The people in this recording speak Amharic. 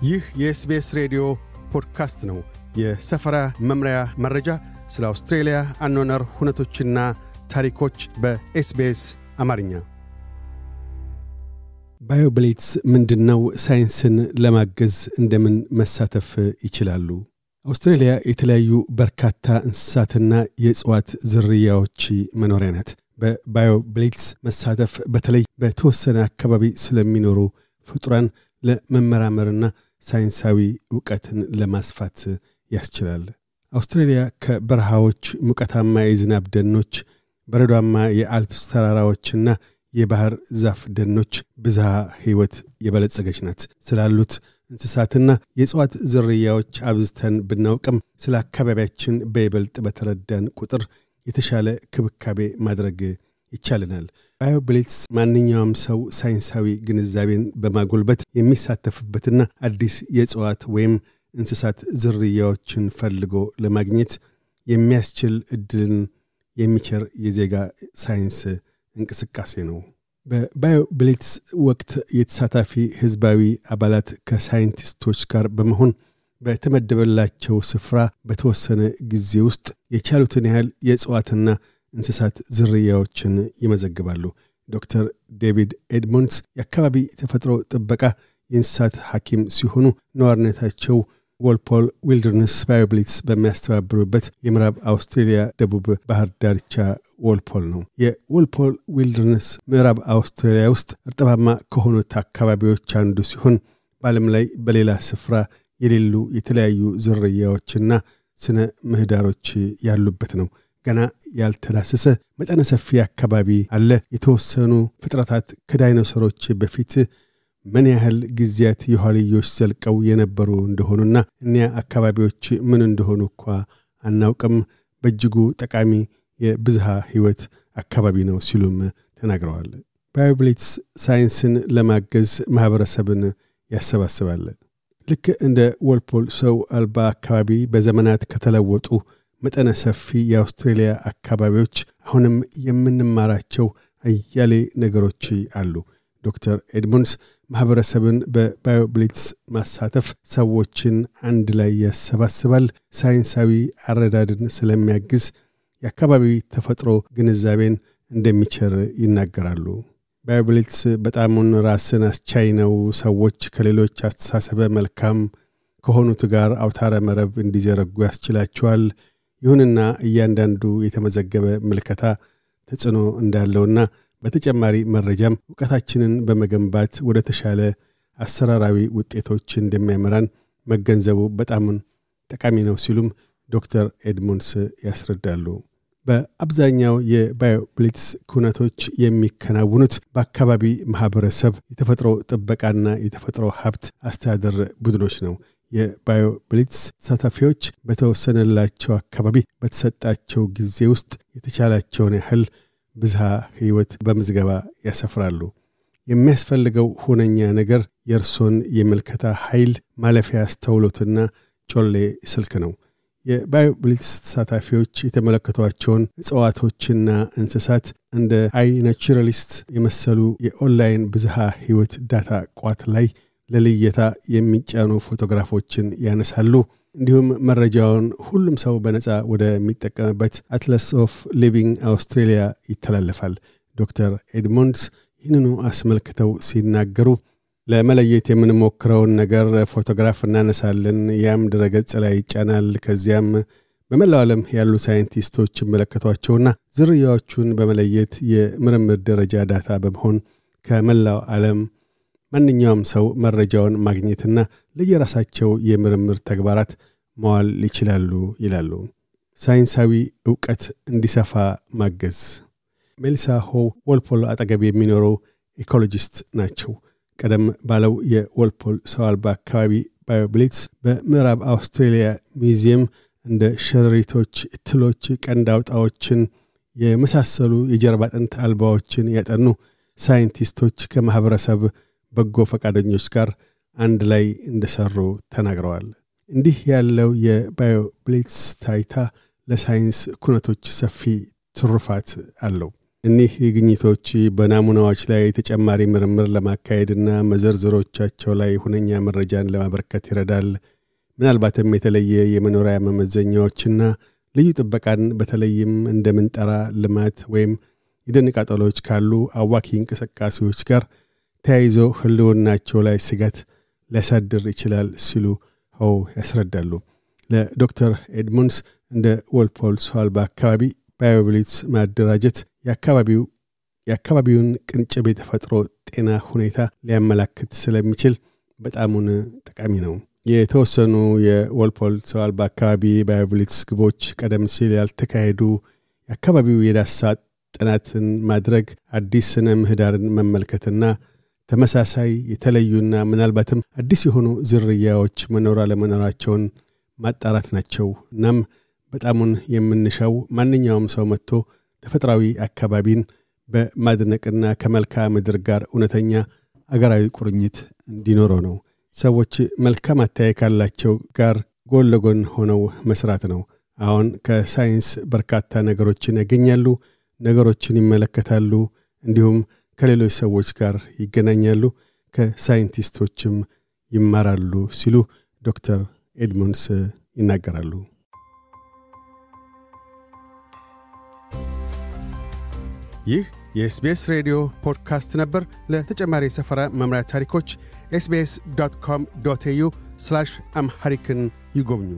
ይህ የኤስቢኤስ ሬዲዮ ፖድካስት ነው። የሰፈራ መምሪያ መረጃ፣ ስለ አውስትሬልያ አኗኗር ሁነቶችና ታሪኮች በኤስቢኤስ አማርኛ። BioBlitz ምንድን ነው? ሳይንስን ለማገዝ እንደምን መሳተፍ ይችላሉ? አውስትሬልያ የተለያዩ በርካታ እንስሳትና የእጽዋት ዝርያዎች መኖሪያ ናት። በ BioBlitz መሳተፍ በተለይ በተወሰነ አካባቢ ስለሚኖሩ ፍጡራን ለመመራመርና ሳይንሳዊ እውቀትን ለማስፋት ያስችላል። አውስትራሊያ ከበረሃዎች፣ ሙቀታማ የዝናብ ደኖች፣ በረዷማ የአልፕስ ተራራዎችና የባህር ዛፍ ደኖች ብዝሃ ሕይወት የበለጸገች ናት። ስላሉት እንስሳትና የእጽዋት ዝርያዎች አብዝተን ብናውቅም ስለ አካባቢያችን በይበልጥ በተረዳን ቁጥር የተሻለ ክብካቤ ማድረግ ይቻልናል። BioBlitz ማንኛውም ሰው ሳይንሳዊ ግንዛቤን በማጎልበት የሚሳተፍበትና አዲስ የእጽዋት ወይም እንስሳት ዝርያዎችን ፈልጎ ለማግኘት የሚያስችል እድልን የሚቸር የዜጋ ሳይንስ እንቅስቃሴ ነው። በ BioBlitz ወቅት የተሳታፊ ህዝባዊ አባላት ከሳይንቲስቶች ጋር በመሆን በተመደበላቸው ስፍራ በተወሰነ ጊዜ ውስጥ የቻሉትን ያህል የእጽዋትና እንስሳት ዝርያዎችን ይመዘግባሉ። ዶክተር ዴቪድ ኤድሞንድስ የአካባቢ ተፈጥሮ ጥበቃ የእንስሳት ሐኪም ሲሆኑ ነዋሪነታቸው ወልፖል ዊልደርነስ BioBlitz በሚያስተባብሩበት የምዕራብ አውስትሬልያ ደቡብ ባህር ዳርቻ ወልፖል ነው። የወልፖል ዊልደርነስ ምዕራብ አውስትሬልያ ውስጥ እርጥባማ ከሆኑት አካባቢዎች አንዱ ሲሆን በዓለም ላይ በሌላ ስፍራ የሌሉ የተለያዩ ዝርያዎችና ስነ ምህዳሮች ያሉበት ነው። ገና ያልተዳሰሰ መጠነ ሰፊ አካባቢ አለ። የተወሰኑ ፍጥረታት ከዳይኖሰሮች በፊት ምን ያህል ጊዜያት የኋልዮች ዘልቀው የነበሩ እንደሆኑና እኒያ አካባቢዎች ምን እንደሆኑ እኳ አናውቅም። በእጅጉ ጠቃሚ የብዝሃ ሕይወት አካባቢ ነው ሲሉም ተናግረዋል። ባዮብሌትስ ሳይንስን ለማገዝ ማኅበረሰብን ያሰባስባል። ልክ እንደ ወልፖል ሰው አልባ አካባቢ በዘመናት ከተለወጡ መጠነ ሰፊ የአውስትሬልያ አካባቢዎች አሁንም የምንማራቸው አያሌ ነገሮች አሉ። ዶክተር ኤድሞንድስ ማኅበረሰብን በ BioBlitz ማሳተፍ ሰዎችን አንድ ላይ ያሰባስባል፣ ሳይንሳዊ አረዳድን ስለሚያግዝ የአካባቢ ተፈጥሮ ግንዛቤን እንደሚቸር ይናገራሉ። ባዮብሌትስ በጣሙን ራስን አስቻይ ነው። ሰዎች ከሌሎች አስተሳሰበ መልካም ከሆኑት ጋር አውታረ መረብ እንዲዘረጉ ያስችላቸዋል። ይሁንና እያንዳንዱ የተመዘገበ ምልከታ ተጽዕኖ እንዳለውና በተጨማሪ መረጃም እውቀታችንን በመገንባት ወደ ተሻለ አሰራራዊ ውጤቶች እንደሚያመራን መገንዘቡ በጣሙን ጠቃሚ ነው ሲሉም ዶክተር ኤድሞንድስ ያስረዳሉ። በአብዛኛው የባዮብሊትስ ኩነቶች የሚከናውኑት በአካባቢ ማኅበረሰብ የተፈጥሮ ጥበቃና የተፈጥሮ ሀብት አስተዳደር ቡድኖች ነው። የባዮብሊትስ ተሳታፊዎች በተወሰነላቸው አካባቢ በተሰጣቸው ጊዜ ውስጥ የተቻላቸውን ያህል ብዝሃ ሕይወት በምዝገባ ያሰፍራሉ። የሚያስፈልገው ሁነኛ ነገር የእርሶን የምልከታ ኃይል ማለፊያ አስተውሎትና ጮሌ ስልክ ነው። የ BioBlitz ተሳታፊዎች የተመለከቷቸውን እጽዋቶችና እንስሳት እንደ iNaturalist የመሰሉ የኦንላይን ብዝሃ ሕይወት data ቋት ላይ ለልየታ የሚጫኑ ፎቶግራፎችን ያነሳሉ። እንዲሁም መረጃውን ሁሉም ሰው በነፃ ወደሚጠቀምበት Atlas of Living Australia ይተላለፋል። ዶክተር ኤድሞንድስ ይህንኑ አስመልክተው ሲናገሩ ለመለየት የምንሞክረውን ነገር ፎቶግራፍ እናነሳለን። ያም ድረገጽ ላይ ይጫናል። ከዚያም በመላው ዓለም ያሉ ሳይንቲስቶች ይመለከቷቸውና ዝርያዎቹን በመለየት የምርምር ደረጃ data በመሆን ከመላው ዓለም ማንኛውም ሰው መረጃውን ማግኘትና ለየራሳቸው የምርምር ተግባራት መዋል ይችላሉ ይላሉ። ሳይንሳዊ ዕውቀት እንዲሰፋ ማገዝ። ሜሊሳ ሆው ወልፖል አጠገብ የሚኖረው ኢኮሎጂስት ናቸው። ቀደም ባለው የወልፖል ሰው አልባ አካባቢ BioBlitz በምዕራብ አውስትሬልያ ሚዚየም እንደ ሸረሪቶች፣ ትሎች፣ ቀንድ አውጣዎችን የመሳሰሉ የጀርባ አጥንት አልባዎችን ያጠኑ ሳይንቲስቶች ከማኅበረሰብ በጎ ፈቃደኞች ጋር አንድ ላይ እንደሰሩ ተናግረዋል። እንዲህ ያለው የ BioBlitz ታይታ ለሳይንስ ኩነቶች ሰፊ ትሩፋት አለው። እኒህ ግኝቶች በናሙናዎች ላይ ተጨማሪ ምርምር ለማካሄድና መዘርዝሮቻቸው ላይ ሁነኛ መረጃን ለማበርከት ይረዳል። ምናልባትም የተለየ የመኖሪያ መመዘኛዎችና ልዩ ጥበቃን በተለይም እንደ ምንጣሮ ልማት ወይም የደን ቃጠሎች ካሉ አዋኪ እንቅስቃሴዎች ጋር ተያይዞ ህልውናቸው ላይ ስጋት ሊያሳድር ይችላል ሲሉ ሆው ያስረዳሉ። ለዶክተር ኤድሞንድስ እንደ ወልፖል ሰው አልባ አካባቢ BioBlitz ማደራጀት የአካባቢው የአካባቢውን ቅንጭብ የተፈጥሮ ጤና ሁኔታ ሊያመላክት ስለሚችል በጣሙን ጠቃሚ ነው። የተወሰኑ የወልፖል ሰው አልባ አካባቢ BioBlitz ግቦች ቀደም ሲል ያልተካሄዱ የአካባቢው የዳሰሳ ጥናትን ማድረግ አዲስ ስነ ምህዳርን መመልከትና ተመሳሳይ የተለዩና ምናልባትም አዲስ የሆኑ ዝርያዎች መኖር አለመኖራቸውን ማጣራት ናቸው። እናም በጣሙን የምንሻው ማንኛውም ሰው መጥቶ ተፈጥሯዊ አካባቢን በማድነቅና ከመልክዓ ምድር ጋር እውነተኛ አገራዊ ቁርኝት እንዲኖረው ነው። ሰዎች መልካም አተያይ ካላቸው ጋር ጎን ለጎን ሆነው መስራት ነው። አሁን ከሳይንስ በርካታ ነገሮችን ያገኛሉ፣ ነገሮችን ይመለከታሉ፣ እንዲሁም ከሌሎች ሰዎች ጋር ይገናኛሉ፣ ከሳይንቲስቶችም ይማራሉ ሲሉ ዶክተር ኤድሞንድስ ይናገራሉ። ይህ የ SBS ሬዲዮ ፖድካስት ነበር። ለተጨማሪ የሰፈራ መምሪያ ታሪኮች ኤስቤስ ዶት ኮም ዶት ኤዩ አምሐሪክን ይጎብኙ።